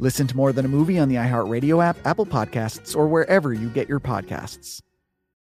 Listen to More Than a Movie on the iHeartRadio app, Apple Podcasts, or wherever you get your podcasts.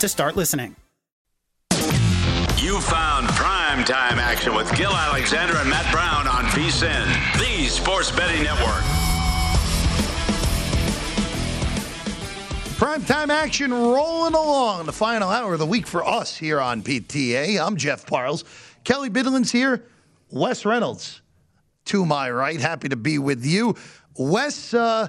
to start listening. You found prime time action with Gill Alexander and Matt Brown on VSIN, the sports betting network. Primetime action rolling along the final hour of the week for us here on PTA. I'm Jeff Parles. Kelly Bidlin's here. Wes Reynolds to my right. Happy to be with you. Wes, uh,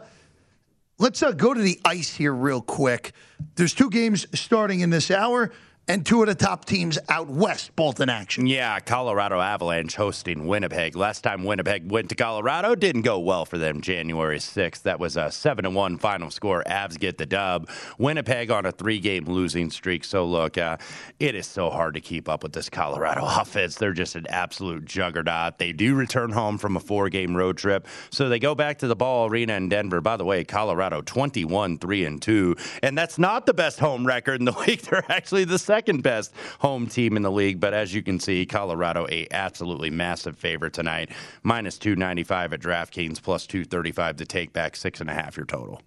let's uh, go to the ice here real quick. There's two games starting in this hour and two of the top teams out west, both in action. Yeah, Colorado Avalanche hosting Winnipeg. Last time Winnipeg went to Colorado, didn't go well for them January 6th. That was a 7 to 1 final score. Avs get the dub. Winnipeg on a three game losing streak. So, look, uh, it is so hard to keep up with this Colorado offense. They're just an absolute juggernaut. They do return home from a four game road trip. So they go back to the Ball Arena in Denver. By the way, Colorado 21 3 and 2. And that's not the best home record in the league. They're actually the second second best home team in the league. But as you can see, Colorado a absolutely massive favorite tonight, minus two ninety five at DraftKings, plus two thirty five to take back six and a half your total.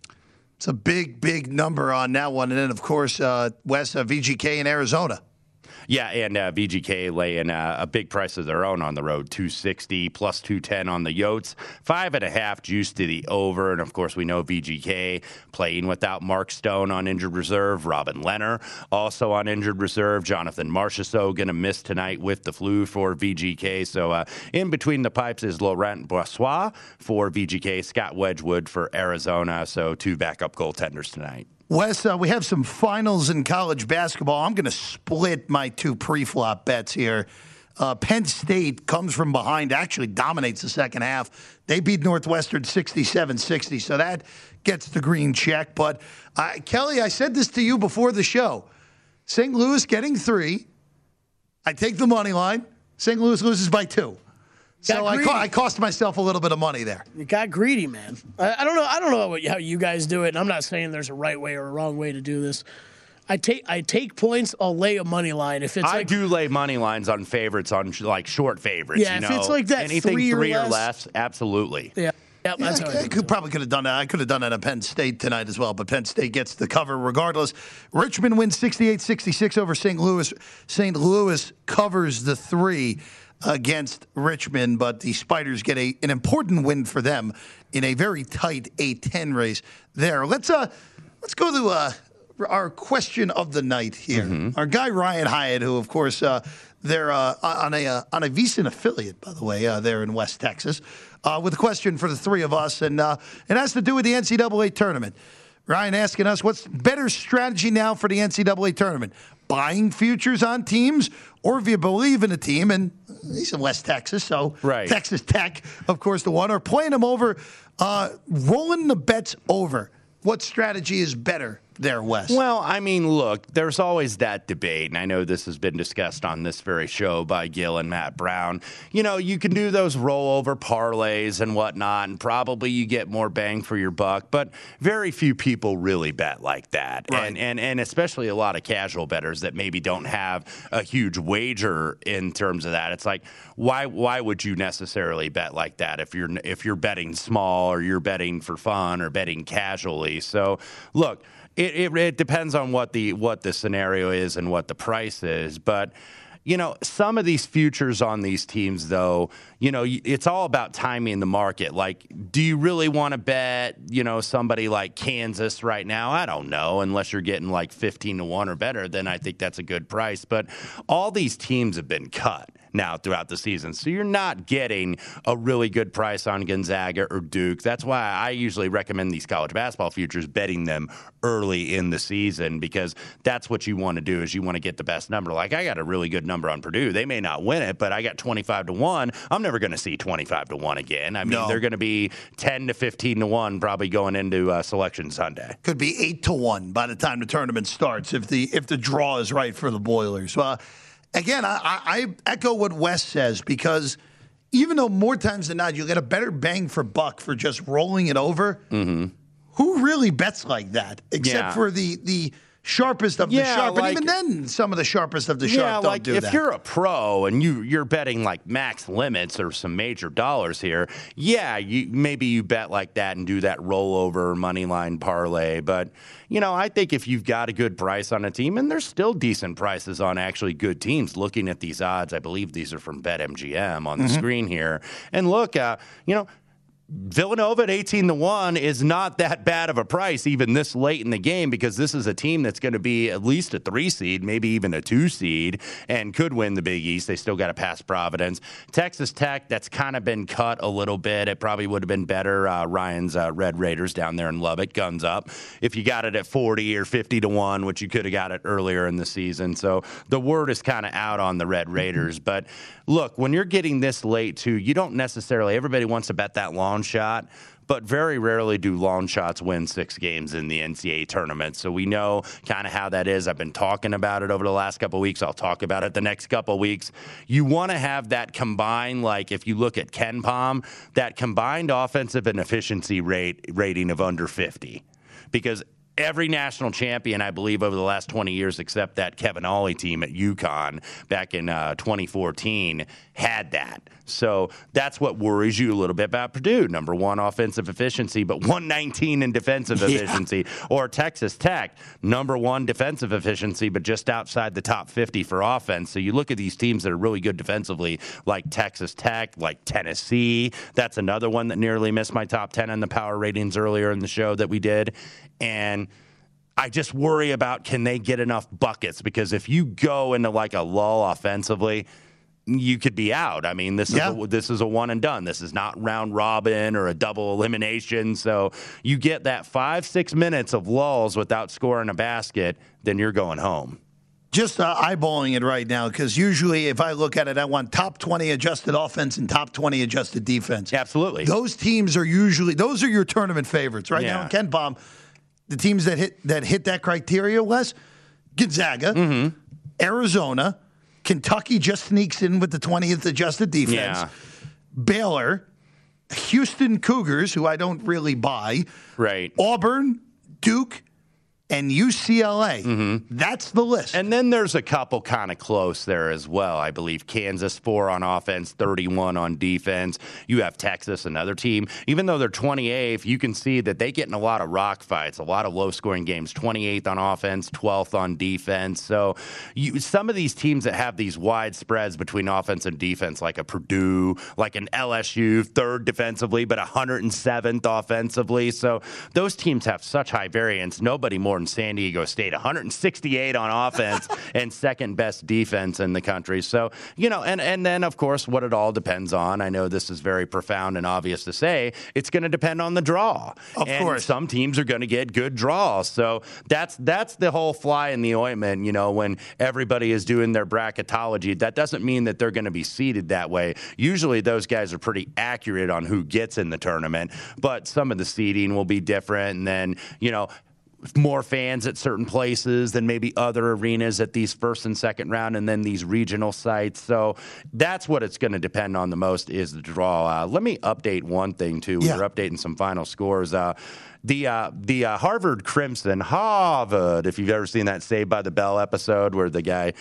It's a big, big number on that one. And then, of course, uh, West uh, VGK in Arizona. Yeah, and uh, VGK laying uh, a big price of their own on the road, 260 plus 210 on the Yotes, five and a half juice to the over. And of course, we know VGK playing without Mark Stone on injured reserve, Robin Lehner also on injured reserve, Jonathan Marchessault going to miss tonight with the flu for VGK. So uh, in between the pipes is Laurent Brossoit for VGK, Scott Wedgewood for Arizona. So two backup goaltenders tonight. Wes, uh, we have some finals in college basketball. I'm going to split my two pre-flop bets here. Uh, Penn State comes from behind, actually dominates the second half. They beat Northwestern 67 60, so that gets the green check. But uh, Kelly, I said this to you before the show St. Louis getting three. I take the money line. St. Louis loses by two. So I, co- I, cost myself a little bit of money there. You got greedy, man. I, I don't know. I don't know what, how you guys do it. And I'm not saying there's a right way or a wrong way to do this. I take I take points. I'll lay a money line if it's. I like, do lay money lines on favorites on like short favorites. Yeah, you if it's like that anything three or three or less- less, absolutely. Yeah. Yep, Yeah, that's how I, I could probably could have done that. I could have done that at Penn State tonight as well, but Penn State gets the cover regardless. Richmond wins 68-66 over St. Louis. St. Louis covers the three against Richmond, but the Spiders get a, an important win for them in a very tight 8-10 race there. Let's uh let's go to uh our question of the night here. Mm-hmm. Our guy Ryan Hyatt, who of course uh, they're uh, on a uh, on a VSiN affiliate, by the way, uh, there in West Texas, uh, with a question for the three of us, and uh, it has to do with the NCAA tournament. Ryan asking us what's better strategy now for the NCAA tournament: buying futures on teams, or if you believe in a team, and he's in West Texas, so Right. Texas Tech, of course, the one, or playing them over, uh, rolling the bets over. What strategy is better there, Wes? Well, I mean, look, there's always that debate, and I know this has been discussed on this very show by Gill and Matt Brown. You know, you can do those rollover parlays and whatnot, and probably you get more bang for your buck, but very few people really bet like that. And, and and especially a lot of casual bettors that maybe don't have a huge wager in terms of that. It's like, why why would you necessarily bet like that if you're if you're betting small or you're betting for fun or betting casually? So look, it, it, it depends on what the what the scenario is and what the price is, but you know, some of these futures on these teams, though, you know, it's all about timing the market. Like, do you really want to bet, you know, somebody like Kansas right now? I don't know, unless you're getting like 15 to 1 or better, then I think that's a good price. But all these teams have been cut now throughout the season. So you're not getting a really good price on Gonzaga or Duke. That's why I usually recommend these college basketball futures betting them early in the season because that's what you want to do is you want to get the best number. Like I got a really good number on Purdue. They may not win it, but I got 25 to 1. I'm never going to see 25 to 1 again. I mean, No. they're going to be 10 to 15 to 1 probably going into uh, selection Sunday. Could be eight to one by the time the tournament starts if the if the draw is right for the Boilers. Uh, again, I, I, echo what Wes says because even though more times than not you'll get a better bang for buck for just rolling it over, mm-hmm. who really bets like that? Except Yeah. for the the sharpest of the Yeah, sharp, like- and even then, some of the sharpest of the yeah, sharp don't like do if that. you're a pro and you you're betting like max limits or some major dollars here, yeah, you maybe you bet like that and do that rollover money line parlay. But you know, I think if you've got a good price on a team, and there's still decent prices on actually good teams. Looking at these odds, I believe these are from BetMGM on the Mm-hmm. screen here, and look, uh, you know. Villanova at 18 to 1 is not that bad of a price even this late in the game because this is a team that's going to be at least a 3 seed, maybe even a 2 seed and could win the Big East. They still got to pass Providence. Texas Tech that's kind of been cut a little bit. It probably would have been better uh, Ryan's uh, Red Raiders down there in Lubbock guns up if you got it at 40 or 50 to 1, which you could have got it earlier in the season. So the word is kind of out on the Red Raiders, but look, when you're getting this late too, you don't necessarily everybody wants to bet that long shot. But very rarely do long shots win six games in the NCAA tournament. So we know kind of how that is. I've been talking about it over the last couple weeks. I'll talk about it the next couple weeks. You want to have that combined, like if you look at KenPom, that combined offensive and efficiency rate rating of under 50. Because every national champion, I believe, over the last 20 years, except that Kevin Ollie team at UConn back in uh, 2014, had that. So that's what worries you a little bit about Purdue. Number one offensive efficiency, but 119 in defensive Yeah. efficiency. Or Texas Tech, number one defensive efficiency, but just outside the top 50 for offense. So you look at these teams that are really good defensively, like Texas Tech, like Tennessee. That's another one that nearly missed my top 10 in the power ratings earlier in the show that we did. And I just worry about can they get enough buckets because if you go into like a lull offensively, you could be out. I mean, this is Yeah. a, this is a one and done. This is not round robin or a double elimination. So you get that five six minutes of lulls without scoring a basket, then you're going home. just uh, eyeballing it right now because usually if I look at it, I want top 20 adjusted offense and top 20 adjusted defense. Absolutely. Those teams are usually those are your tournament favorites right now. Yeah. in KenPom, the teams that hit that hit that criteria, Wes, Gonzaga, Mm-hmm. Arizona, Kentucky just sneaks in with the 20th adjusted defense. Yeah. Baylor, Houston Cougars, who I don't really buy, Right. Auburn, Duke, and UCLA. Mm-hmm. That's the list. And then there's a couple kind of close there as well. I believe Kansas four on offense, 31 on defense. You have Texas, another team. Even though they're 28th, you can see that they get in a lot of rock fights, a lot of low scoring games. 28th on offense, 12th on defense. So you, some of these teams that have these wide spreads between offense and defense, like a Purdue, like an LSU, third defensively, but 107th offensively. So those teams have such high variance. Nobody more and San Diego State, 168 on offense and second best defense in the country. So, you know, and, and then, of course, what it all depends on. I know this is very profound and obvious to say. It's going to depend on the draw. Of and course. Some teams are going to get good draws. So that's that's the whole fly in the ointment, you know, when everybody is doing their bracketology. That doesn't mean that they're going to be seeded that way. Usually those guys are pretty accurate on who gets in the tournament, but some of the seeding will be different. And then, you know, more fans at certain places than maybe other arenas at these first and second round and then these regional sites. So that's what it's going to depend on the most is the draw. Uh, let me update one thing too. Yeah. We're updating some final scores. Uh, the uh, the uh, Harvard Crimson, Harvard. If you've ever seen that Saved by the Bell episode where the guy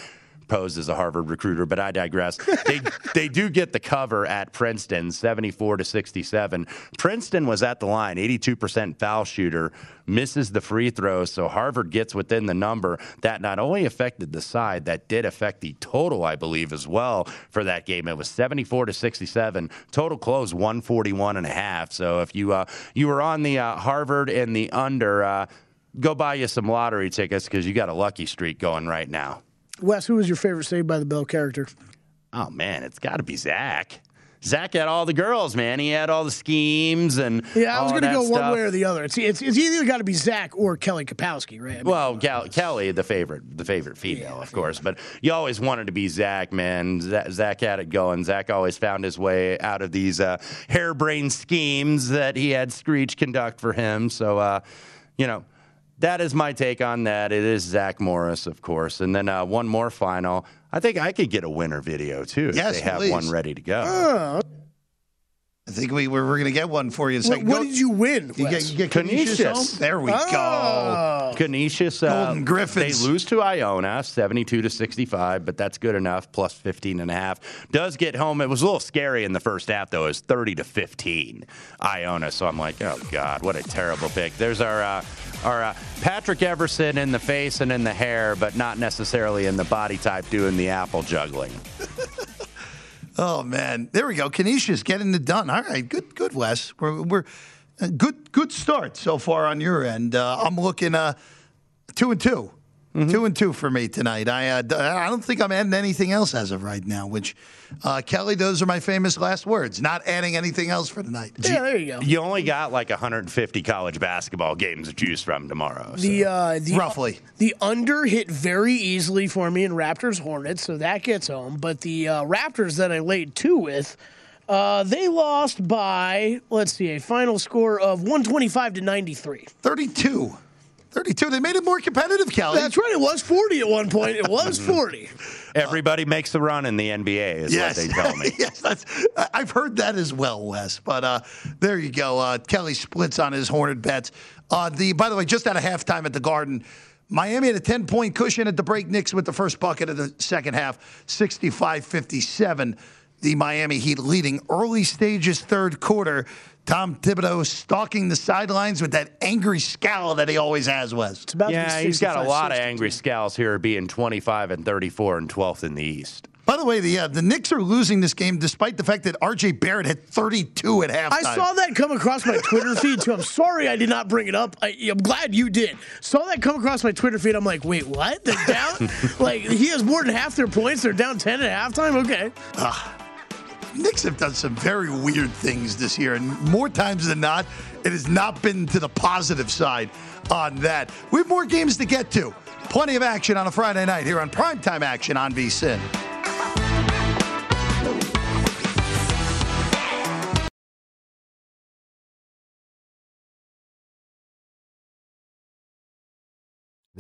posed as a Harvard recruiter, but I digress. They they do get the cover at Princeton, 74 to 67. Princeton was at the line, 82% foul shooter, misses the free throw, so Harvard gets within the number. That not only affected the side, that did affect the total, I believe, as well for that game. It was 74 to 67. Total close 141 and a half. So if you uh, you were on the uh, Harvard and the under, uh, go buy you some lottery tickets because you got a lucky streak going right now. Wes, who was your favorite Saved by the Bell character? Oh man, it's got to be Zach. Zach had all the girls, man. He had all the schemes and Yeah, I was going to go one way or the other. It's it's, it's either got to be Zach or Kelly Kapowski, right? I mean, Well, Gal- Kelly, the favorite, the favorite female, of course, but you always wanted to be Zach, man. Zach, Zach had it going. Zach always found his way out of these uh, harebrained schemes that he had Screech conduct for him. So, uh, you know, that is my take on that. It is Zach Morris, of course, and then uh, one more final. I think I could get a winner video too if Yes, they have please. one ready to go. Oh, I think we we're, we're going to get one for you. in a what, second. what Go- did you win? You get, Wes? you get Canisius Canisius. home? There we Oh. Canisius, uh, Golden Griffins. They lose to Iona, 72 to 65, but that's good enough. Plus 15 and a half. Does get home. It was a little scary in the first half, though. It was 30 to 15, Iona. So I'm like, oh God, what a terrible pick. There's our uh, our uh, Patrick Everson in the face and in the hair, but not necessarily in the body type doing the apple juggling. Oh man, there we go. Canisius getting it done. All right, good, good, Wes. We're we're uh, good, good start so far on your end. Uh, I'm looking uh, two and 2 two and two for me tonight. I uh, d- I don't think I'm adding anything else as of right now. Which uh, Kelly, those are my famous last words. Not adding anything else for tonight. Yeah, there you go. You only got like 150 college basketball games to choose from tomorrow. so- The uh, the Roughly. the under hit very easily for me in Raptors Hornets, so that gets home. But the uh, Raptors that I laid two with, uh, they lost by let's see a final score of one twenty five to ninety three. 32. 32. They made it more competitive, Kelly. That's right. It was forty at one point. It was forty. Everybody makes the run in the NBA, is Yes. what they tell me. yes, that's, I- I've heard that as well, Wes. But uh, there you go. Uh, Kelly splits on his Hornet bets. Uh, the by the way, just out of halftime at the Garden, Miami had a 10 point cushion at the break. Knicks with the first bucket of the second half, 65 57. The Miami Heat leading early stages, third quarter. Tom Thibodeau stalking the sidelines with that angry scowl that he always has, Wes. It's about Yeah, he's got a 65, lot of angry scowls here, being 25 and 34 and 12th in the East. By the way, the uh, the Knicks are losing this game despite the fact that R.J. Barrett had 32 at halftime. I saw that come across my Twitter feed too. I'm sorry I did not bring it up. I, I'm glad you did. Saw that come across my Twitter feed. I'm like, wait, what? They're down? like he has more than half their points. They're down ten at halftime. Okay. Knicks have done some very weird things this year, and more times than not, it has not been to the positive side on that. We have more games to get to. Plenty of action on a Friday night here on Primetime Action on VSIN.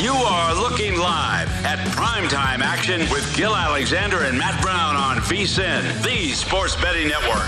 You are looking live at primetime action with Gill Alexander and Matt Brown on VSIN, the Sports Betting Network.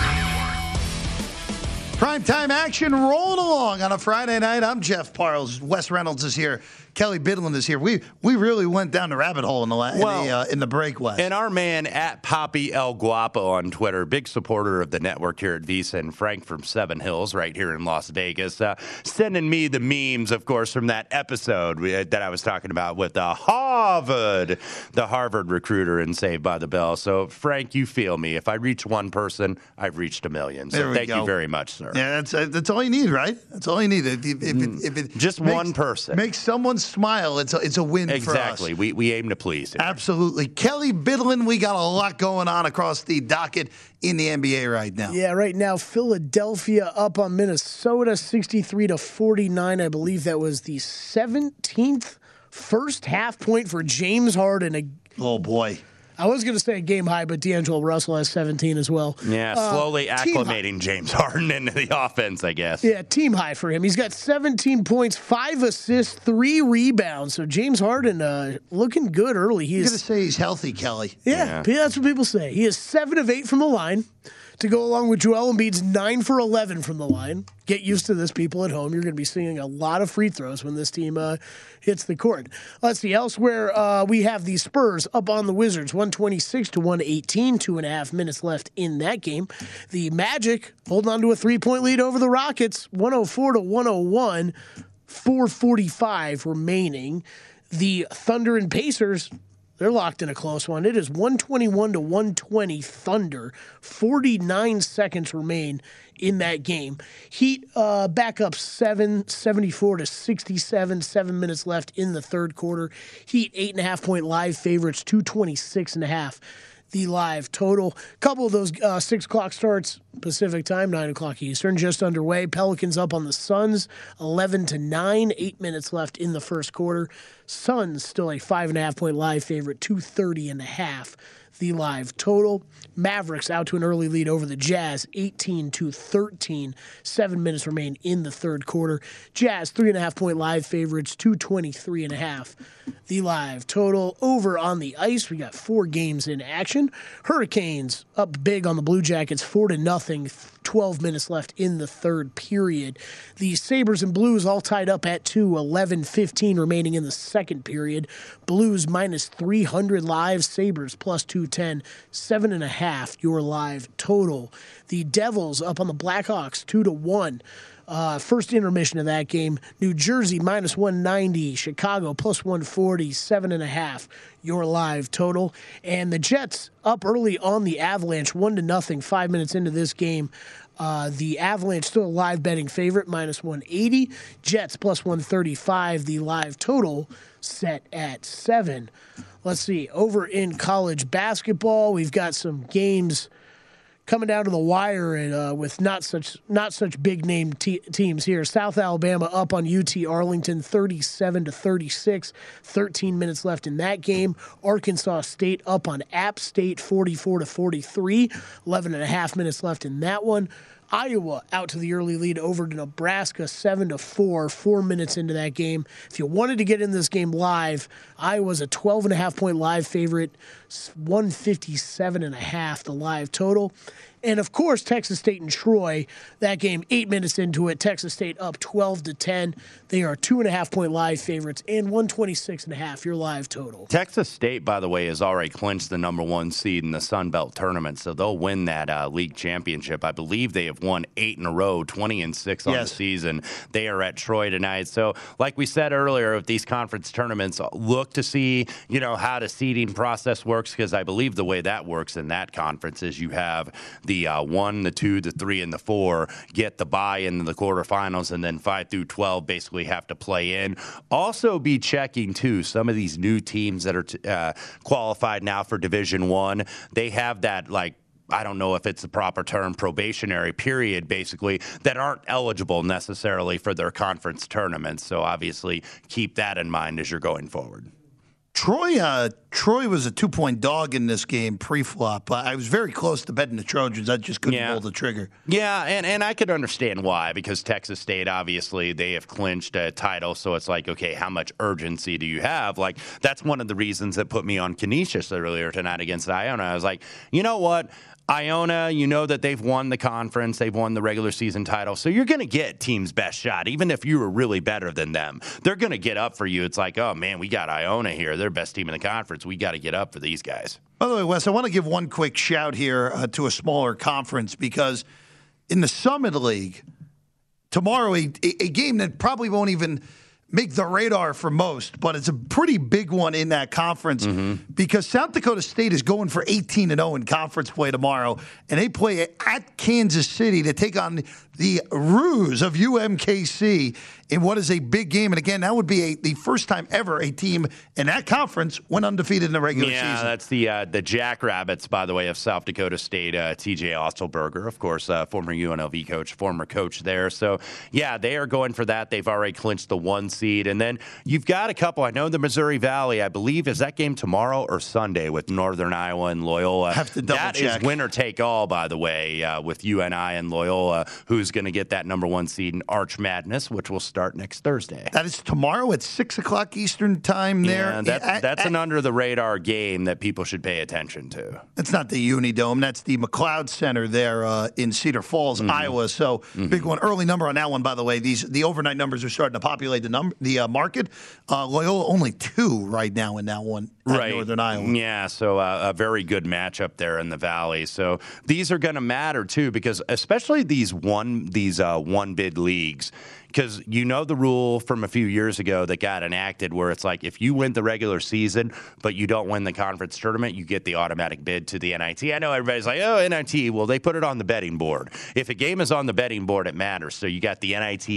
Primetime action rolling along on a Friday night. I'm Jeff Parles. Wes Reynolds is here. Kelly Bidlin is here. We we really went down the rabbit hole in the la- Well, in, the, uh, in the. And our man at Poppy El Guapo on Twitter, big supporter of the network here at VSiN, and Frank from Seven Hills, right here in Las Vegas, uh, sending me the memes, of course, from that episode we, uh, that I was talking about with uh, Harvard, the Harvard recruiter in Saved by the Bell. So, Frank, you feel me. If I reach one person, I've reached a million. So, thank go. you very much, sir. Yeah, that's uh, that's all you need, right? That's all you need. If, if, if, it, if it Just makes- one person. makes someone smile, it's a, it's a win for us. Exactly. We, we aim to please. here. Absolutely. Kelly Bidlin, we got a lot going on across the docket in the NBA right now. Yeah, right now Philadelphia up on Minnesota 63 to 49. I believe that was the 17th first half point for James Harden. Oh boy. I was going to say game high, but D'Angelo Russell has 17 as well. Yeah, Uh, slowly team high. acclimating James Harden into the offense, I guess. Yeah, team high for him. He's got 17 points, five assists, three rebounds. So James Harden uh, looking good early. You're He's going to say he's healthy, Kelly. Yeah, that's what people say. He is seven of eight from the line to go along with Joel Embiid's nine for 11 from the line. Get used to this, people at home. You're going to be seeing a lot of free throws when this team uh, hits the court. Let's see. Elsewhere, uh, we have the Spurs up on the Wizards, 126 to 118. Two and a half minutes left in that game. The Magic holding on to a three point lead over the Rockets, 104 to 101. 445 remaining. The Thunder and Pacers they're locked in a close one. It is 121 to 120 Thunder. 49 seconds remain in that game. Heat uh, back up 7, 74 to 67. Seven minutes left in the third quarter. Heat, eight and a half point live favorites, 226 and a half. The live total. Couple of those uh, six o'clock starts Pacific time, nine o'clock Eastern, just underway. Pelicans up on the Suns, eleven to nine. Eight minutes left in the first quarter. Suns still a five and a half point live favorite, two thirty and a half. The live total. Mavericks out to an early lead over the Jazz, 18 to 13. Seven minutes remain in the third quarter. Jazz, three and a half point live favorites, 223 and a half. The live total over on the ice. We got four games in action. Hurricanes up big on the Blue Jackets, four to nothing. 12 minutes left in the third period. The Sabres and Blues all tied up at 2, 11 15 remaining in the second period. Blues minus 300 live, Sabres plus 210, seven and a half your live total. The Devils up on the Blackhawks, 2 to 1. Uh, first intermission of that game, New Jersey minus 190, Chicago plus 140, seven and a half. Your live total, and the Jets up early on the Avalanche, one to nothing. Five minutes into this game, uh, the Avalanche still a live betting favorite, minus 180. Jets plus 135. The live total set at seven. Let's see. Over in college basketball, we've got some games coming down to the wire and, uh, with not such not such big name te- teams here. South Alabama up on UT Arlington 37 to 36. 13 minutes left in that game. Arkansas State up on App State 44 to 43. 11 and a half minutes left in that one. Iowa out to the early lead over to Nebraska, seven to four, four minutes into that game. If you wanted to get in this game live, Iowa's a 12 and a half point live favorite, 157 and a half the live total. And of course, Texas State and Troy, that game eight minutes into it, Texas State up 12 to 10. They are two and a half point live favorites and 126 and a half your live total. Texas State, by the way, has already clinched the number one seed in the Sun Belt tournament, so they'll win that uh, league championship. I believe they have won eight in a row, 20 and six on Yes. the season. They are at Troy tonight. So, like we said earlier, with these conference tournaments, look to see you know how the seeding process works because I believe the way that works in that conference is you have the uh, one, the two, the three, and the four get the bye in the quarterfinals, and then five through twelve basically have to play in. Also, be checking too some of these new teams that are t- uh, qualified now for Division One. They have that like. I don't know if it's the proper term, probationary period, basically, that aren't eligible necessarily for their conference tournaments. So obviously, keep that in mind as you're going forward. Troy, uh, Troy was a two point dog in this game pre-flop. I was very close to betting the Trojans. I just couldn't Yeah. pull the trigger. Yeah, and, and I could understand why, because Texas State, obviously, they have clinched a title. So it's like, okay, how much urgency do you have? Like, that's one of the reasons that put me on Canisius earlier tonight against Iona. I was like, you know what? Iona, you know that they've won the conference, they've won the regular season title. So you're going to get team's best shot, even if you were really better than them. They're going to get up for you. It's like, oh man, we got Iona here. They're best team in the conference. We got to get up for these guys. By the way, Wes, I want to give one quick shout here uh, to a smaller conference because in the Summit League, tomorrow, a, a game that probably won't even make the radar for most, but it's a pretty big one in that conference mm-hmm. because South Dakota State is going for 18 and 0 in conference play tomorrow, and they play at Kansas City to take on the Roos of UMKC in what is a big game. And again, that would be a, the first time ever a team in that conference went undefeated in the regular yeah, season. Yeah, that's the uh, the Jackrabbits, by the way, of South Dakota State. Uh, T.J. Otzelberger, of course, uh, former UNLV coach, former coach there. So yeah, they are going for that. They've already clinched the one seed, and then you've got a couple. I know the Missouri Valley. I believe is that game tomorrow or Sunday with Northern Iowa and Loyola. Have to double That is check. winner take all, by the way, uh, with UNI and Loyola. Who's going to get that number one seed in Arch Madness, which will start next Thursday. That is tomorrow at six o'clock Eastern time. There, Yeah, that's, At- that's at- an under the radar game that people should pay attention to. That's not the Unidome. That's the McLeod Center there uh, in Cedar Falls, Mm-hmm. Iowa. So big one. Early number on that one, by the way. These the overnight numbers are starting to populate the number the uh, market. Uh, Loyola only two right now in that one at Northern Iowa. Yeah, so uh, a very good matchup there in the valley. So these are going to matter too, because especially these one these uh, one bid leagues. Because you know the rule from a few years ago that got enacted where it's like if you win the regular season but you don't win the conference tournament, you get the automatic bid to the NIT. I know everybody's like, oh, NIT. Well, they put it on the betting board. If a game is on the betting board, it matters. So you got the NIT,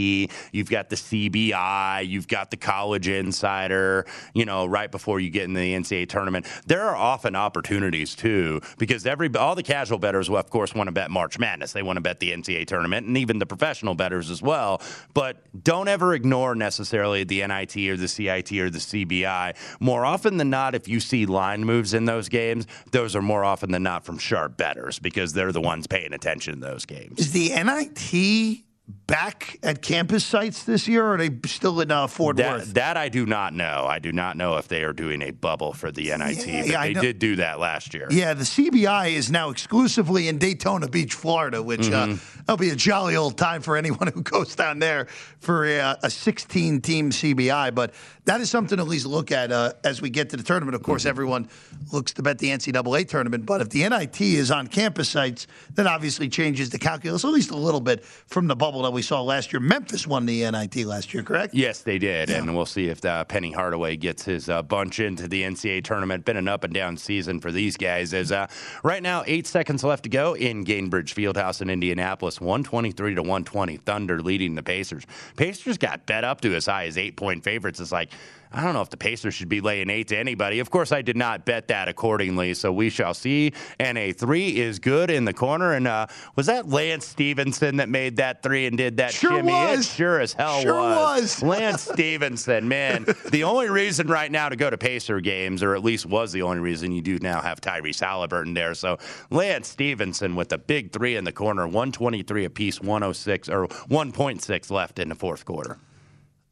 you've got the CBI, you've got the College Insider, you know, right before you get in the NCAA tournament. There are often opportunities too, because every all the casual bettors will, of course, want to bet March Madness. They want to bet the NCAA tournament, and even the professional bettors as well. But don't ever ignore necessarily the NIT or the CIT or the CBI. More often than not, if you see line moves in those games, those are more often than not from sharp betters because they're the ones paying attention to those games. Is the NIT back at campus sites this year, or are they still in uh, Fort That, Worth? that I do not know. I do not know if they are doing a bubble for the NIT, Yeah, but yeah, they did do that last year. Yeah, the CBI is now exclusively in Daytona Beach, Florida, which uh, Mm-hmm. that'll be a jolly old time for anyone who goes down there for a, a 16 team CBI. But that is something to at least look at uh, as we get to the tournament. Of Mm-hmm. course, everyone looks to bet the NCAA tournament. But if the NIT is on campus sites, that obviously changes the calculus at least a little bit from the bubble that we saw last year. Memphis won the NIT last year, correct? Yes, they did, and we'll see if uh, Penny Hardaway gets his uh, bunch into the NCAA tournament. Been an up and down season for these guys. As uh, right now, eight seconds left to go in Gainbridge Fieldhouse in Indianapolis, one twenty three to one twenty. Thunder leading the Pacers. Pacers got bet up to as high as eight point favorites. It's like I don't know if the Pacers should be laying eight to anybody. Of course, I did not bet that accordingly, so we shall see. And a three is good in the corner. And uh, was that Lance Stephenson that made that three and did that Sure shimmy? was. It sure as hell Sure was. was. Lance Stephenson, man. the only reason right now to go to Pacer games, or at least was the only reason you do now have Tyrese Haliburton there. So Lance Stephenson with the big three in the corner, 123 apiece, 106 or 1.6 left in the fourth quarter.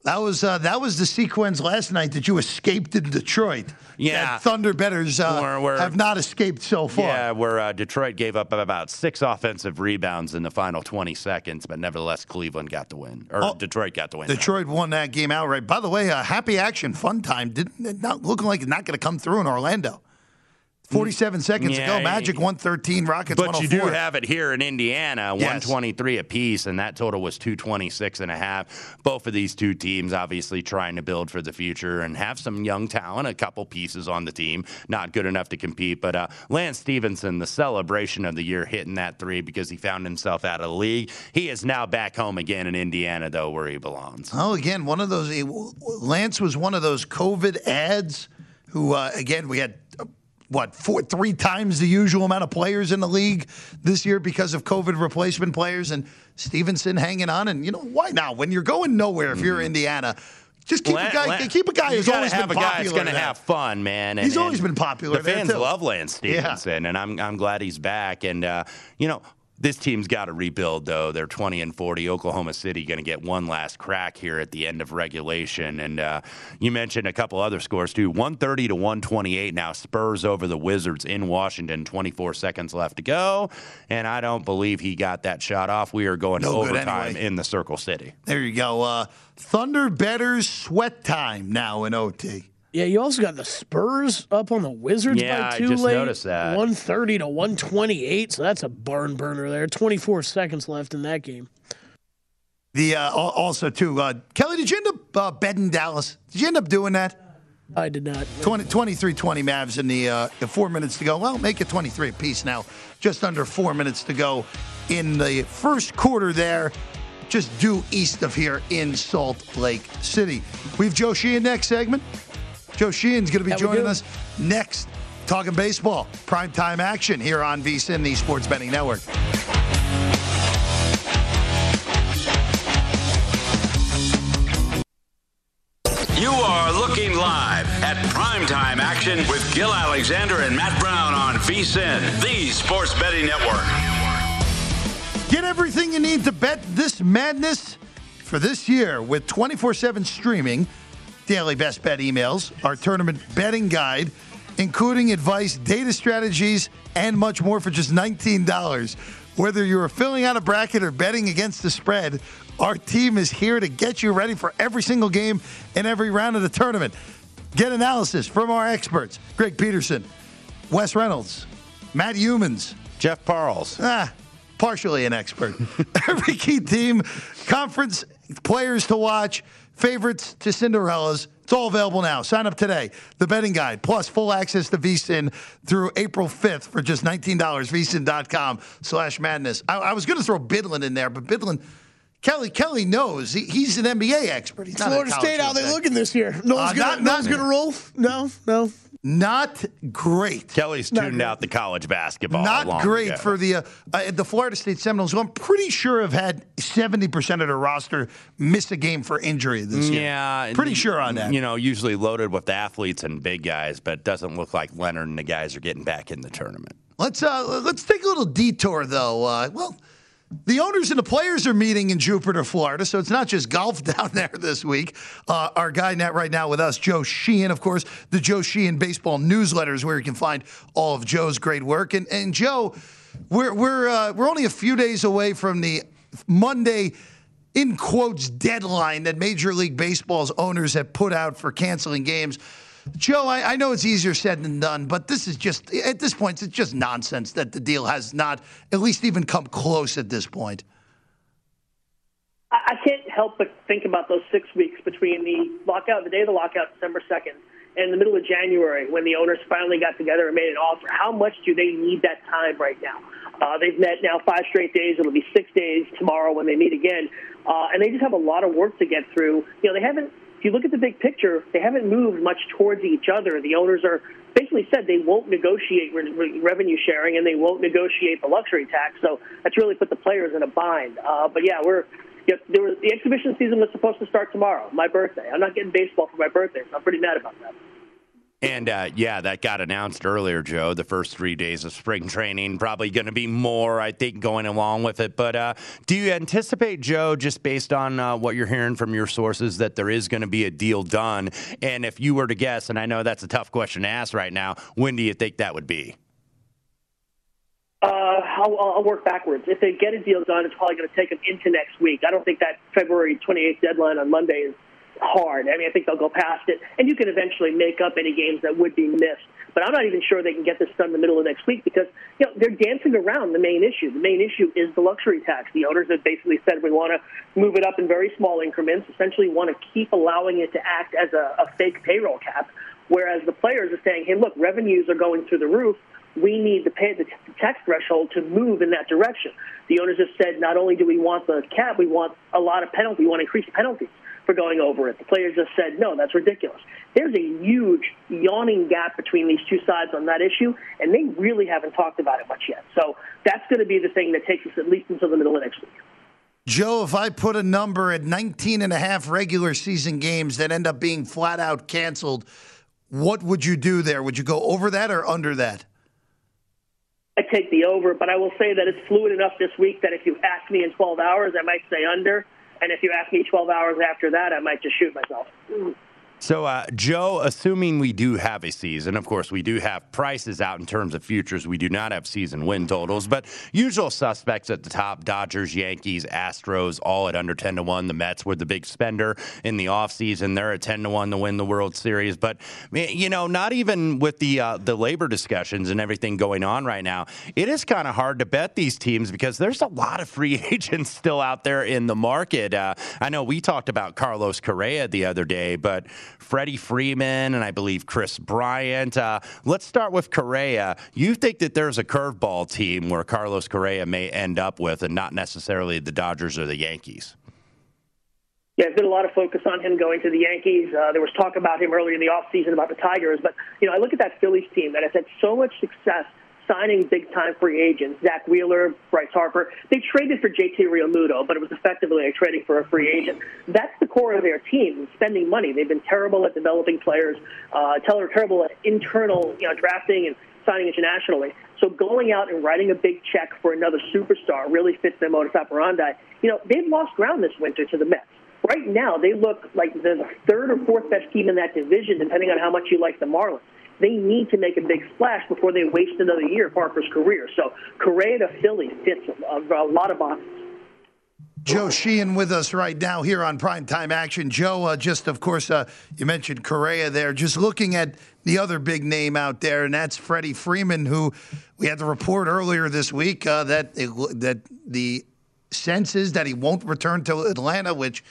That was uh, that was the sequence last night that you escaped in Detroit. Yeah. That Thunder betters uh, We're- we're- have not escaped so far. Yeah, where uh, Detroit gave up about six offensive rebounds in the final 20 seconds, but nevertheless, Cleveland got the win, or Oh, Detroit got the win. Detroit won that game outright. By the way, uh, happy action, fun time. Didn't not looking like it's not going to come through in Orlando. Forty-seven seconds to Yeah, go. Magic one thirteen. Rockets But you do have it here in Indiana, Yes. 123 apiece, and that total was 226 and a half. Both of these two teams obviously trying to build for the future and have some young talent, a couple pieces on the team, not good enough to compete. But uh, Lance Stephenson, the celebration of the year, hitting that three because he found himself out of the league. He is now back home again in Indiana, though, where he belongs. Oh, again, one of those. Lance was one of those COVID ads who, uh, again, we had. What four, three times the usual amount of players in the league this year because of COVID replacement players, and Stephenson hanging on. And you know why now? When you're going nowhere, if you're Indiana, just keep a guy. Keep a guy you always have been a guy popular. that's going to have fun, man. He's always been popular The fans love Lance Yeah. Stephenson, and I'm I'm glad he's back. And uh, you know. This team's got to rebuild, though. They're 20 and 40. Oklahoma City going to get one last crack here at the end of regulation. And uh, you mentioned a couple other scores, too. 130 to 128 now. Spurs over the Wizards in Washington. 24 seconds left to go. And I don't believe he got that shot off. We are going No to overtime anyway. in the Circle City. There you go. Uh, Thunder betters sweat time now in OT. Yeah, you also got the Spurs up on the Wizards Yeah, by I two just late. noticed that. 130 to 128, so that's a barn burner there. 24 seconds left in that game. The uh, also too, uh, Kelly, did you end up uh, betting Dallas? Did you end up doing that? I did not. 20, 23 20 Mavs in the, uh, the four minutes to go. Well, make it 23 apiece now. Just under four minutes to go in the first quarter there, just due east of here in Salt Lake City. We have Joe Sheehan next segment. Joe Sheehan's going to be How joining us next, talking baseball. Primetime action here on VSIN, the Sports Betting Network. You are looking live at primetime action with Gill Alexander and Matt Brown on VSIN, the Sports Betting Network. Get everything you need to bet this madness for this year with 24 7 streaming, daily best bet emails, our tournament betting guide, including advice, data strategies, and much more for just $19. Whether you're filling out a bracket or betting against the spread, our team is here to get you ready for every single game and every round of the tournament. Get analysis from our experts Greg Peterson, Wes Reynolds, Matt Youmans, Jeff Parles. Ah, partially an expert. Every key team, conference players to watch, favorites to Cinderellas. It's all available now. Sign up today. The betting guide plus full access to VSIN through April 5th for just $19. VSIN.com slash madness. I, I was going to throw Bidlin in there, but Bidlin, Kelly Kelly knows he, he's an NBA expert. He's not a Florida State, how they looking this year? No Uh, one's not- gonna, no not- one's gonna roll. No, no. Not great. Kelly's Not tuned good. out the college basketball. Not long great ago. for the uh, uh, the Florida State Seminoles, who I'm pretty sure have had 70% of their roster miss a game for injury this year. Yeah, Pretty sure on that. You know, usually loaded with athletes and big guys, but it doesn't look like Leonard and the guys are getting back in the tournament. Let's uh, let's take a little detour though. Uh, well, the owners and the players are meeting in Jupiter, Florida, so it's not just golf down there this week. Uh, our guy net right now with us, Joe Sheehan, of course, the Joe Sheehan Baseball Newsletter is where you can find all of Joe's great work. And and Joe, we're we're uh, we're only a few days away from the Monday. In quotes, deadline that Major League Baseball's owners have put out for canceling games. Joe, I, I know it's easier said than done, but this is just, at this point, it's just nonsense that the deal has not at least even come close at this point. I, can't help but think about those six weeks between the lockout, the day of the lockout, December 2nd, and the middle of January when the owners finally got together and made an offer. How much do they need that time right now? Uh, they've met now five straight days. It'll be six days tomorrow when they meet again. Uh, and they just have a lot of work to get through. You know, they haven't, if you look at the big picture, they haven't moved much towards each other. The owners are basically said they won't negotiate re- re- revenue sharing and they won't negotiate the luxury tax. So that's really put the players in a bind. Uh, but yeah, we're, know, there was, the exhibition season was supposed to start tomorrow, my birthday. I'm not getting baseball for my birthday, so I'm pretty mad about that. And uh, yeah, that got announced earlier, Joe. The first three days of spring training, probably going to be more, I think, going along with it. But uh, do you anticipate, Joe, just based on uh, what you're hearing from your sources, that there is going to be a deal done? And if you were to guess, and I know that's a tough question to ask right now, when do you think that would be? Uh, I'll, I'll work backwards. If they get a deal done, it's probably going to take them into next week. I don't think that February 28th deadline on Monday is hard. I mean, I think they'll go past it, and you can eventually make up any games that would be missed. But I'm not even sure they can get this done in the middle of next week because you know they're dancing around the main issue. The main issue is the luxury tax. The owners have basically said we want to move it up in very small increments. Essentially, want to keep allowing it to act as a, a fake payroll cap, whereas the players are saying, "Hey, look, revenues are going through the roof." we need the, pay, the tax threshold to move in that direction. The owners have said not only do we want the cap, we want a lot of penalty, we want increased penalties for going over it. The players just said, no, that's ridiculous. There's a huge yawning gap between these two sides on that issue, and they really haven't talked about it much yet. So that's going to be the thing that takes us at least until the middle of next week. Joe, if I put a number at 19 and a half regular season games that end up being flat out canceled, what would you do there? Would you go over that or under that? I take the over, but I will say that it's fluid enough this week that if you ask me in 12 hours, I might say under. And if you ask me 12 hours after that, I might just shoot myself. So, uh, Joe, assuming we do have a season, of course, we do have prices out in terms of futures. We do not have season win totals, but usual suspects at the top Dodgers, Yankees, Astros, all at under 10 to 1. The Mets were the big spender in the offseason. They're at 10 to 1 to win the World Series. But, you know, not even with the, uh, the labor discussions and everything going on right now, it is kind of hard to bet these teams because there's a lot of free agents still out there in the market. Uh, I know we talked about Carlos Correa the other day, but Freddie Freeman, and I believe Kris Bryant. Uh, let's start with Correa. You think that there's a curveball team where Carlos Correa may end up with, and not necessarily the Dodgers or the Yankees? Yeah, there's been a lot of focus on him going to the Yankees. Uh, there was talk about him earlier in the offseason about the Tigers. But, you know, I look at that Phillies team that has had so much success signing big time free agents, Zack Wheeler, Bryce Harper. They traded for JT Realmuto, but it was effectively like trading for a free agent. That's the core of their team, spending money. They've been terrible at developing players, uh, terrible at internal you know, drafting and signing internationally. So going out and writing a big check for another superstar really fits their modus operandi. You know, they've lost ground this winter to the Mets. Right now, they look like the third or fourth best team in that division, depending on how much you like the Marlins they need to make a big splash before they waste another year of Harper's career. So Correa to Philly fits a, a lot of boxes. Joe Sheehan with us right now here on Primetime Action. Joe, uh, just of course, uh, you mentioned Correa there. Just looking at the other big name out there, and that's Freddie Freeman, who we had the report earlier this week uh, that it, that the sense is that he won't return to Atlanta, which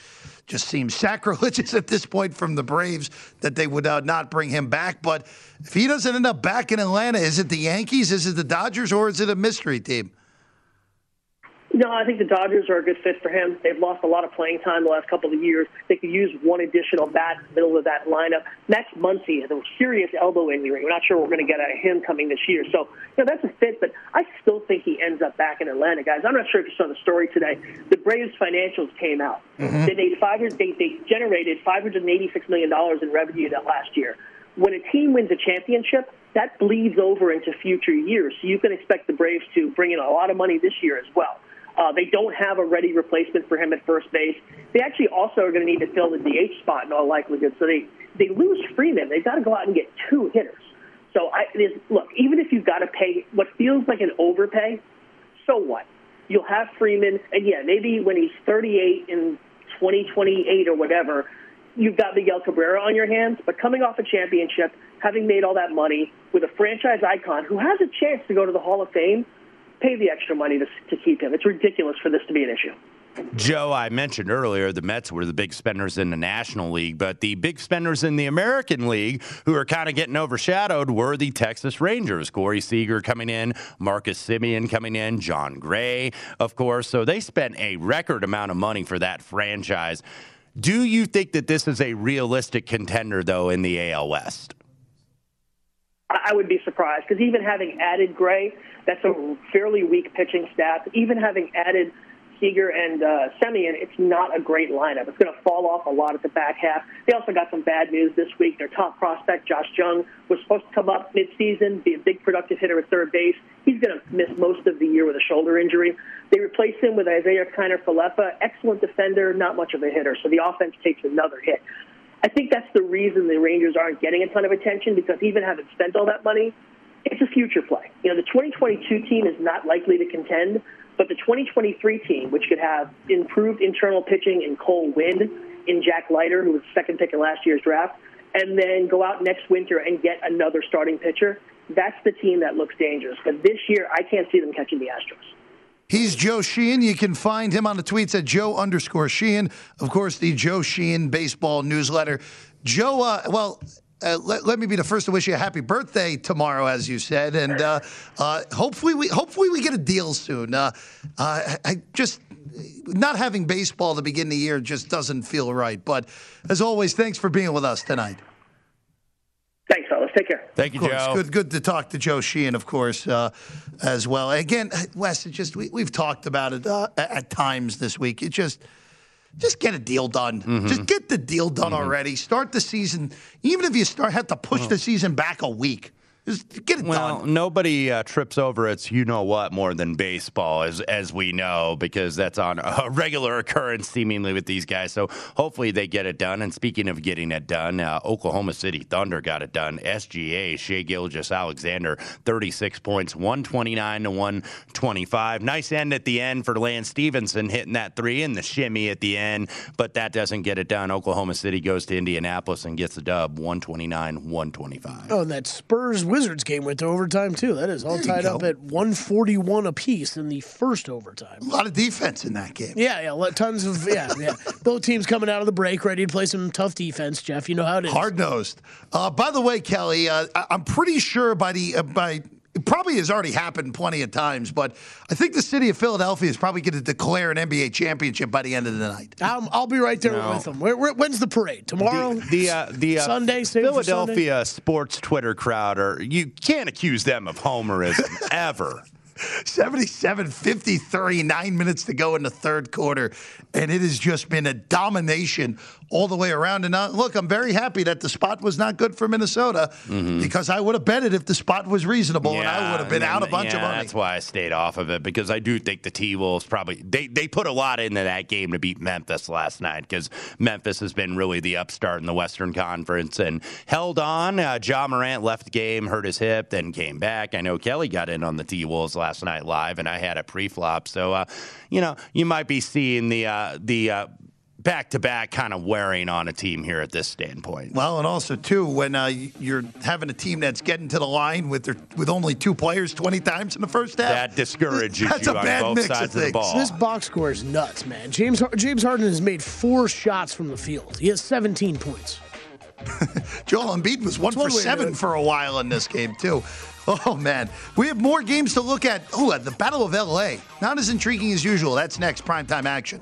just seems sacrilegious at this point from the Braves that they would uh, not bring him back. But if he doesn't end up back in Atlanta, is it the Yankees, is it the Dodgers, or is it a mystery team? No, I think the Dodgers are a good fit for him. They've lost a lot of playing time the last couple of years. They could use one additional bat in the middle of that lineup. Max Muncy has a serious elbow injury. We're not sure we're going to get out of him coming this year. So, you know, that's a fit, but I still think he ends up back in Atlanta, guys. I'm not sure if you saw the story today. The Braves financials came out. Mm-hmm. They, made five, they, they generated $586 million in revenue that last year. When a team wins a championship, that bleeds over into future years. So you can expect the Braves to bring in a lot of money this year as well. Uh, they don't have a ready replacement for him at first base. They actually also are going to need to fill the DH spot in all likelihood. So they they lose Freeman. They've got to go out and get two hitters. So I look, even if you've got to pay what feels like an overpay, so what? You'll have Freeman, and yeah, maybe when he's 38 in 2028 or whatever, you've got Miguel Cabrera on your hands. But coming off a championship, having made all that money with a franchise icon who has a chance to go to the Hall of Fame, pay the extra money to, to keep him. It's ridiculous for this to be an issue. Joe, I mentioned earlier the Mets were the big spenders in the National League, but the big spenders in the American League who are kind of getting overshadowed were the Texas Rangers. Corey Seager coming in, Marcus Semien coming in, Jon Gray, of course. So they spent a record amount of money for that franchise. Do you think that this is a realistic contender, though, in the AL West? I would be surprised because even having added Gray, that's a fairly weak pitching staff. Even having added Seager and uh, Semien, it's not a great lineup. It's going to fall off a lot at the back half. They also got some bad news this week. Their top prospect, Josh Jung, was supposed to come up midseason, be a big productive hitter at third base. He's going to miss most of the year with a shoulder injury. They replaced him with Isiah Kiner Falefa, excellent defender, not much of a hitter. So the offense takes another hit. I think that's the reason the Rangers aren't getting a ton of attention because even having spent all that money, it's a future play. You know, the 2022 team is not likely to contend, but the 2023 team, which could have improved internal pitching in Cole Winn, in Jack Leiter, who was second pick in last year's draft, and then go out next winter and get another starting pitcher, that's the team that looks dangerous. But this year, I can't see them catching the Astros. He's Joe Sheehan. You can find him on the tweets at Joe underscore Sheehan. Of course, the Joe Sheehan baseball newsletter. Joe, uh, well, uh, let, let, me be the first to wish you a happy birthday tomorrow, as you said, and uh, uh, hopefully we hopefully we get a deal soon. Uh, uh, I just not having baseball to begin the year just doesn't feel right. But as always, thanks for being with us tonight. Thanks, fellas. Take care. Thank you, Joe. Good, good to talk to Joe Sheehan, of course, uh, as well. Again, Wes, it just we, have talked about it at times this week. It just just get a deal done. Mm-hmm. Just get the deal done mm-hmm. already. Start the season. Even if you start have to push the season back a week. Just get it well, done. nobody uh, trips over its you know what more than baseball, as as we know, because that's on a regular occurrence seemingly with these guys. So hopefully they get it done. And speaking of getting it done, uh, Oklahoma City Thunder got it done. SGA Shai Gilgeous-Alexander, thirty six points, one twenty nine to one twenty five. Nice end at the end for Lance Stephenson hitting that three and the shimmy at the end, but that doesn't get it done. Oklahoma City goes to Indianapolis and gets the dub, one twenty nine, one twenty five. Oh, and that Spurs Wizards game went to overtime too. That is all tied up at 141 apiece in the first overtime. A lot of defense in that game. Yeah, yeah, tons of yeah, yeah. Both teams coming out of the break ready to play some tough defense. Jeff, you know how it is. Hard nosed. Uh, by the way, Kelly, uh, I'm pretty sure by the uh, by it probably has already happened plenty of times, but I think the city of Philadelphia is probably going to declare an NBA championship by the end of the night. Um, I'll be right there no. with them. Where, where, when's the parade? Tomorrow? The, the, uh, the uh, Sunday? Philadelphia sports Twitter crowd are you can't accuse them of homerism ever. 77 53, nine minutes to go in the third quarter. And it has just been a domination all the way around. And uh, look, I'm very happy that the spot was not good for Minnesota mm-hmm. because I would have bet it if the spot was reasonable, yeah, and I would have been out a bunch yeah, of money. That's why I stayed off of it because I do think the T Wolves probably they they put a lot into that game to beat Memphis last night because Memphis has been really the upstart in the Western Conference and held on. Uh, Ja Morant left the game, hurt his hip, then came back. I know Kelly got in on the T Wolves last night live, and I had a pre-flop, so uh, you know you might be seeing the uh, the uh, back to back kind of wearing on a team here at this standpoint. Well, and also too when uh, you're having a team that's getting to the line with their, with only two players twenty times in the first half, that discourages that's you a bad on both sides of, of, the ball. This box score is nuts, man. James James Harden has made four shots from the field. He has 17 points. Joel Embiid was one for seven for a while in this game too. Oh man, we have more games to look at. Oh, the Battle of LA. Not as intriguing as usual. That's next primetime action.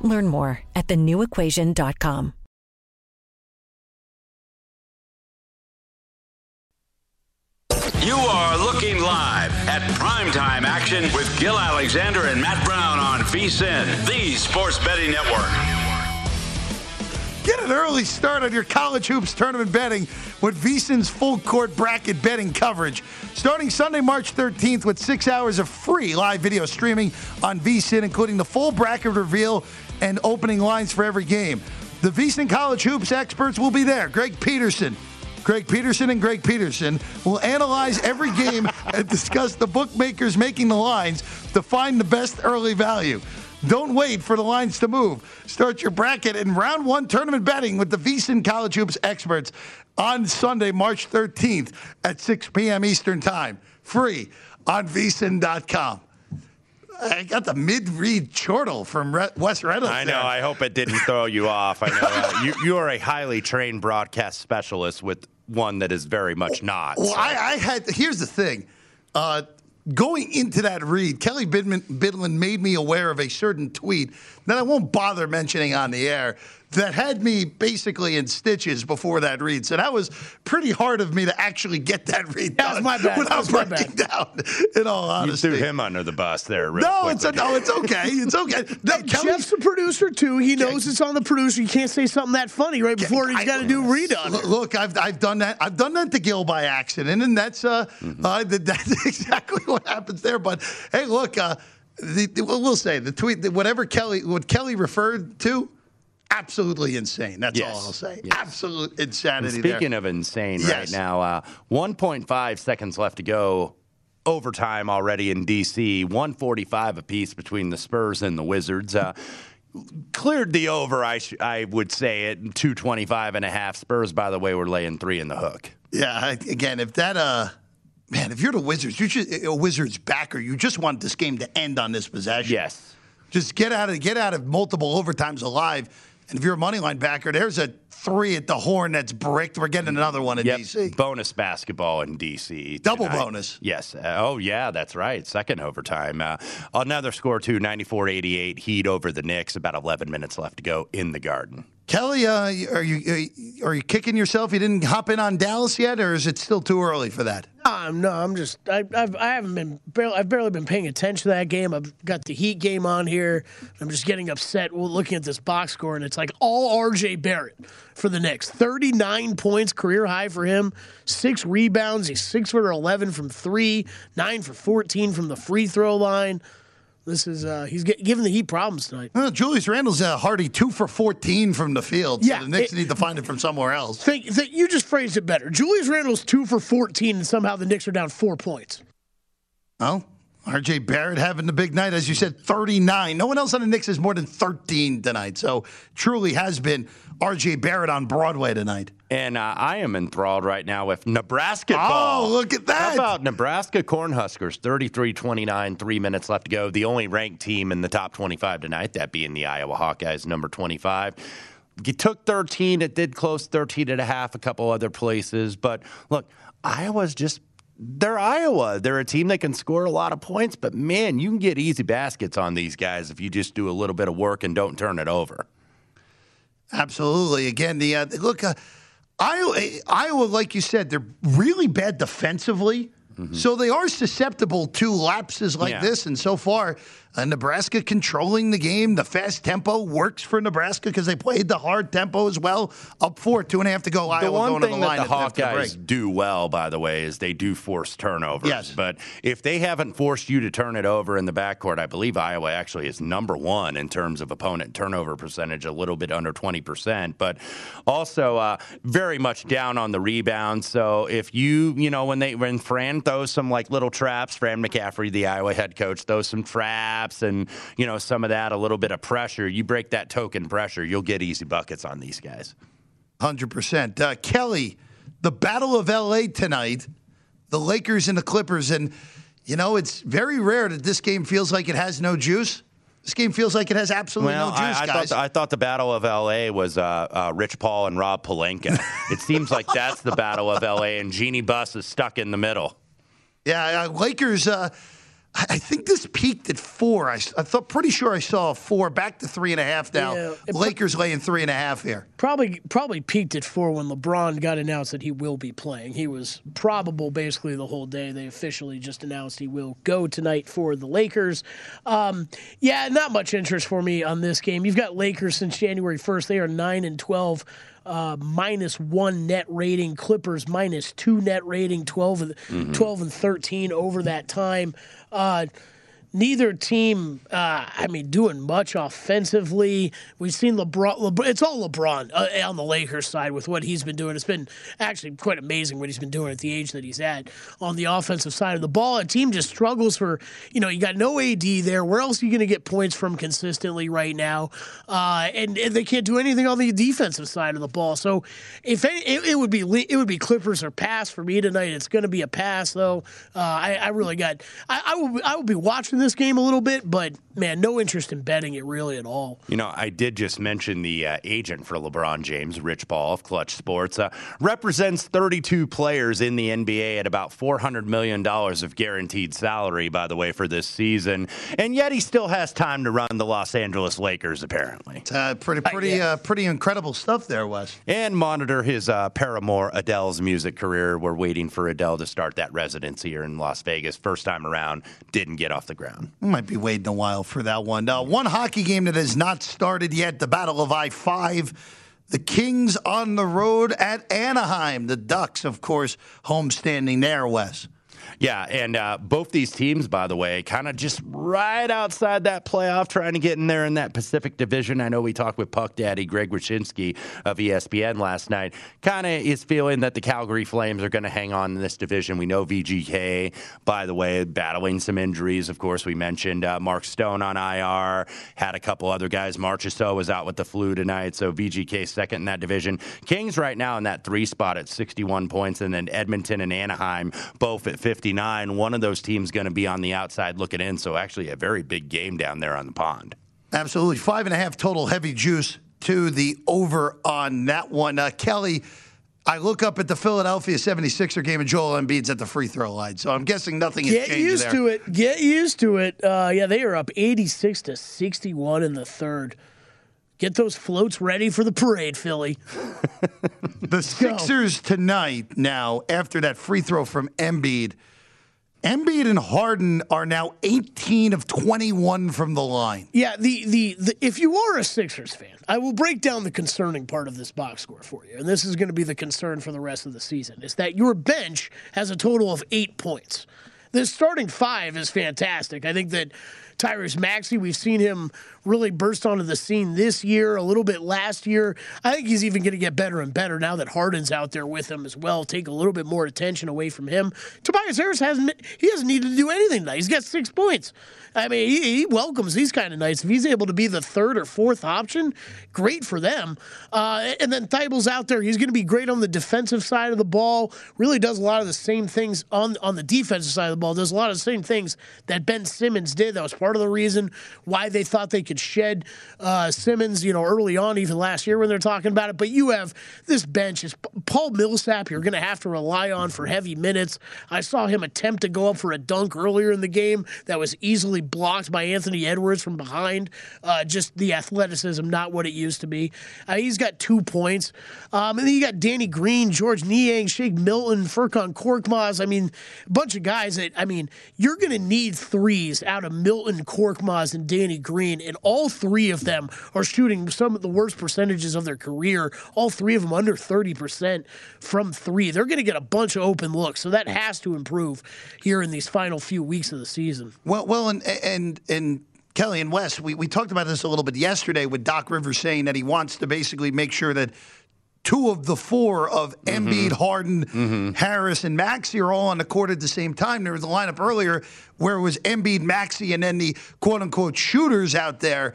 Learn more at thenewequation.com. You are looking live at primetime action with Gill Alexander and Matt Brown on VSiN, the Sports Betting Network. Get an early start on your college hoops tournament betting with VSiN's full court bracket betting coverage. Starting Sunday, March 13th, with six hours of free live video streaming on VSiN, including the full bracket reveal and opening lines for every game. The VSiN College Hoops experts will be there. Greg Peterson, Greg Peterson and Greg Peterson will analyze every game and discuss the bookmakers making the lines to find the best early value. Don't wait for the lines to move. Start your bracket in round one tournament betting with the VSiN College Hoops experts on Sunday, March 13th at 6 p.m. Eastern Time. Free on VSiN.com. I got the mid-read chortle from Re- Wes Reynolds. I know. there. I hope it didn't throw you off. I know uh, you, you are a highly trained broadcast specialist with one that is very much not. Well, I, I had. Here's the thing. Uh, going into that read, Kelly Bidman, Bidlin made me aware of a certain tweet that I won't bother mentioning on the air that had me basically in stitches before that read. So that was pretty hard of me to actually get that read That was my bad. That without was my breaking down. In all honesty, you honesty, threw him under the bus there. Real no, quickly. it's a, no, it's okay. It's okay. No, Kelly, Jeff's the producer too. He knows it's on the producer. You can't say something that funny right before he's got to do a read on Look, look, I've, I've done that. I've done that to Gill by accident, and that's uh, Mm-hmm. uh that's exactly what happens there. But hey, look, uh, the, the- we'll we'll say the tweet, whatever Kelly, what Kelly referred to, absolutely insane. That's Yes. all I'll say. Yes. Absolute And insanity. speaking there. of insane Yes. right now, uh, 1.5 seconds left to go. Overtime already in DC. 145 apiece between the Spurs and the Wizards. Uh, cleared the over, I, sh- I would say, at 225 and a half. Spurs, by the way, were laying three in the hook. yeah, I- again, if that, uh, man, if you're the Wizards, you just a Wizards backer, you just want this game to end on this possession. Yes. Just get out of get out of multiple overtimes alive. And if you're a money line backer, there's a three at the horn that's bricked. We're getting another one in Yep. DC. Bonus basketball in DC. Double tonight. bonus. Yes. Uh, oh, yeah, that's right. Second overtime. Uh, another score, too 94 88. Heat over the Knicks. About 11 minutes left to go in the garden. Kelly, uh, are you are you kicking yourself? You didn't hop in on Dallas yet, or is it still too early for that? Um, no, I'm just I, I've I haven't been barely, I've barely been paying attention to that game. I've got the Heat game on here. I'm just getting upset looking at this box score, and it's like all R.J. Barrett for the Knicks. 39 points, career high for him. Six rebounds. He's six for 11 from three, nine for 14 from the free throw line. This is uh, he's get, giving the Heat problems tonight. Uh, Julius Randle's a hearty two for 14 from the field. Yeah, so the Knicks it- need to find it from somewhere else. Think, think you just phrased it better. Julius Randle's two for 14, and somehow the Knicks are down four points. Oh, RJ Barrett having the big night, as you said, 39. No one else on the Knicks is more than 13 tonight. So truly has been RJ Barrett on Broadway tonight. And uh, I am enthralled right now with Nebraska Oh, look at that. How about Nebraska Cornhuskers? 33 29, three minutes left to go. The only ranked team in the top 25 tonight, that being the Iowa Hawkeyes, number 25. You took 13. It did close 13 and a half, a couple other places. But look, Iowa's just. They're Iowa. They're a team that can score a lot of points, but man, you can get easy baskets on these guys if you just do a little bit of work and don't turn it over. Absolutely. Again, the uh, look, uh, Iowa, Iowa, like you said, they're really bad defensively. So they are susceptible to lapses like Mm-hmm. Yeah. this. And so far, uh, Nebraska controlling the game. The fast tempo works for Nebraska because they played the hard tempo as well. Up four, two and a half to go. The Iowa one going to thing the that line the after the. Hawkeyes do well, by the way, is they do force turnovers. Yes. But if they haven't forced you to turn it over in the backcourt, I believe Iowa actually is number one in terms of opponent turnover percentage, a little bit under 20%. But also uh, very much down on the rebound. So if you, you know, when they when Fran throws some like little traps, Fran McCaffery, the Iowa head coach, throws some traps and, you know, some of that, a little bit of pressure, you break that token pressure, you'll get easy buckets on these guys. Hundred percent. Uh, Kelly, the Battle of L.A. tonight, the Lakers and the Clippers, and you know it's very rare that this game feels like it has no juice. This game feels like it has absolutely Well, no juice, I, I, guys. thought the, I thought the Battle of L.A. was uh, uh, Rich Paul and Rob Pelinka. it seems like that's the Battle of L.A. and Jeanie Buss is stuck in the middle. yeah, uh, Lakers. I I think this peaked at four. I thought pretty sure I saw a four, back to three and a half now. Yeah, Lakers laying three and a half here. Probably probably peaked at four when LeBron got announced that he will be playing. He was probable basically the whole day. They officially just announced he will go tonight for the Lakers. Um, yeah, not much interest for me on this game. You've got Lakers since January first. They are nine and twelve. Uh, minus one net rating, Clippers minus two net rating, 12 and, 12 and 13 over that time. Uh, neither team, uh, I mean, doing much offensively. We've seen LeBron. LeBron it's all LeBron uh, on the Lakers side with what he's been doing. It's been actually quite amazing what he's been doing at the age that he's at on the offensive side of the ball. A team just struggles for, you know, you got no AD there. Where else are you going to get points from consistently right now? Uh, and, and they can't do anything on the defensive side of the ball. So if any, it, it would be it would be Clippers or pass for me tonight. It's going to be a pass though. Uh, I, I really got I, I will I will be watching this game a little bit, but man, no interest in betting it really at all. You know, I did just mention the uh, agent for LeBron James, Rich Paul of Clutch Sports, uh, represents 32 players in the NBA at about $400 million of guaranteed salary, by the way, for this season. And yet he still has time to run the Los Angeles Lakers, apparently. Uh, pretty, pretty, uh, pretty incredible stuff there, Wes. And monitor his uh, paramour Adele's music career. We're waiting for Adele to start that residency here in Las Vegas. First time around, didn't get off the ground. We might be waiting a while for that one. Uh, one hockey game that has not started yet, the Battle of I 5. The Kings on the road at Anaheim. The Ducks, of course, homestanding there, Wes. Yeah, and uh, both these teams, by the way, kind of just right outside that playoff, trying to get in there in that Pacific Division. I know we talked with Puck Daddy Greg Wyshynski of ESPN last night. Kind of is feeling that the Calgary Flames are going to hang on in this division. We know VGK, by the way, battling some injuries. Of course, we mentioned uh, Mark Stone on IR, had a couple other guys. Marchessault was out with the flu tonight, so VGK second in that division. Kings right now in that three spot at 61 points, and then Edmonton and Anaheim both at 59. One of those teams going to be on the outside looking in, so actually a very big game down there on the pond. Absolutely. Five and a half total heavy juice to the over on that one. Uh, Kelly, I look up at the Philadelphia 76er game and Joel Embiid's at the free throw line. So I'm guessing nothing has Get changed used there. to it. Get used to it. Uh, yeah, they are up 86 to 61 in the third. Get those floats ready for the parade, Philly. The Sixers tonight, now, after that free throw from Embiid, Embiid and Harden are now 18 of 21 from the line. Yeah, the, the the if you are a Sixers fan, I will break down the concerning part of this box score for you, and this is going to be the concern for the rest of the season. Is that your bench has a total of eight points. The starting five is fantastic. I think that Tyrese Maxey, we've seen him really burst onto the scene this year, a little bit last year. I think he's even going to get better and better now that Harden's out there with him as well. Take a little bit more attention away from him. Tobias Harris hasn't he hasn't needed to do anything tonight. He's got six points. I mean, he, he welcomes these kind of nights. If he's able to be the third or fourth option, great for them. Uh, and then Thybulle's out there. He's going to be great on the defensive side of the ball. Really does a lot of the same things on on the defensive side of the ball. Does a lot of the same things that Ben Simmons did. That was part of the reason why they thought they could shed uh, Simmons, you know, early on, even last year when they're talking about it. But you have this bench is Paul Millsap. You're going to have to rely on for heavy minutes. I saw him attempt to go up for a dunk earlier in the game that was easily blocked by Anthony Edwards from behind. Uh, just the athleticism, not what it used to be. Uh, he's got two points. Um, and then you got Danny Green, Georges Niang, Shake Milton, Furkan Korkmaz. I mean, a bunch of guys that, I mean, you're going to need threes out of Milton, Korkmaz, and Danny Green. And all three of them are shooting some of the worst percentages of their career. All three of them under 30% from three. They're going to get a bunch of open looks. So that has to improve here in these final few weeks of the season. Well, well, and and and Kelly and Wes, we, we talked about this a little bit yesterday with Doc Rivers saying that he wants to basically make sure that two of the four of mm-hmm. Embiid, Harden, mm-hmm. Harris, and Maxey are all on the court at the same time. There was a lineup earlier where it was Embiid, Maxey, and then the quote unquote shooters out there.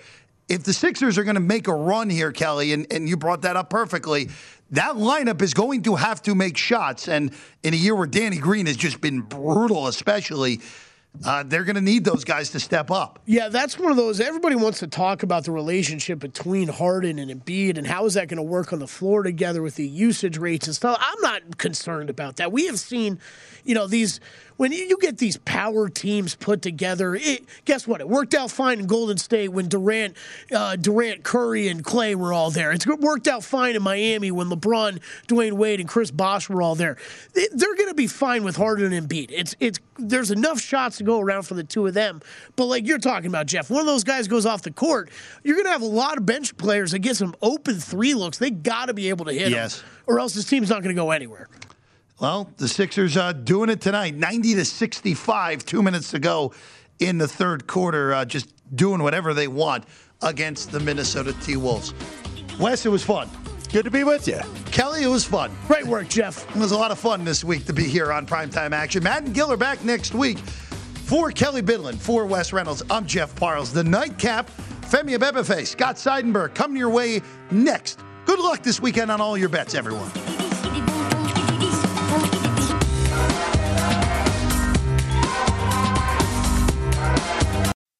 If the Sixers are going to make a run here, Kelly, and, and you brought that up perfectly, that lineup is going to have to make shots. And in a year where Danny Green has just been brutal, especially, uh, they're going to need those guys to step up. Yeah, that's one of those. Everybody wants to talk about the relationship between Harden and Embiid and how is that going to work on the floor together with the usage rates and stuff. I'm not concerned about that. We have seen, you know, these when you get these power teams put together, it, guess what? It worked out fine in Golden State when Durant, uh, Durant, Curry, and Klay were all there. It's worked out fine in Miami when LeBron, Dwyane Wade, and Chris Bosh were all there. They, they're going to be fine with Harden and Embiid. It's it's there's enough shots to go around for the two of them. But like you're talking about, Jeff, one of those guys goes off the court, you're going to have a lot of bench players that get some open three looks. They got to be able to hit Yes. them, or else this team's not going to go anywhere. Well, the Sixers uh, doing it tonight, 90 to 65, two minutes to go in the third quarter, uh, just doing whatever they want against the Minnesota T Wolves. Wes, it was fun. Good to be with you. Kelly, it was fun. Great work, Jeff. It was a lot of fun this week to be here on Primetime Action. Matt and Gill are back next week. For Kelly Bidlin, for Wes Reynolds, I'm Jeff Parles. The nightcap, Femi Abebefe, Scott Seidenberg, coming your way next. Good luck this weekend on all your bets, everyone.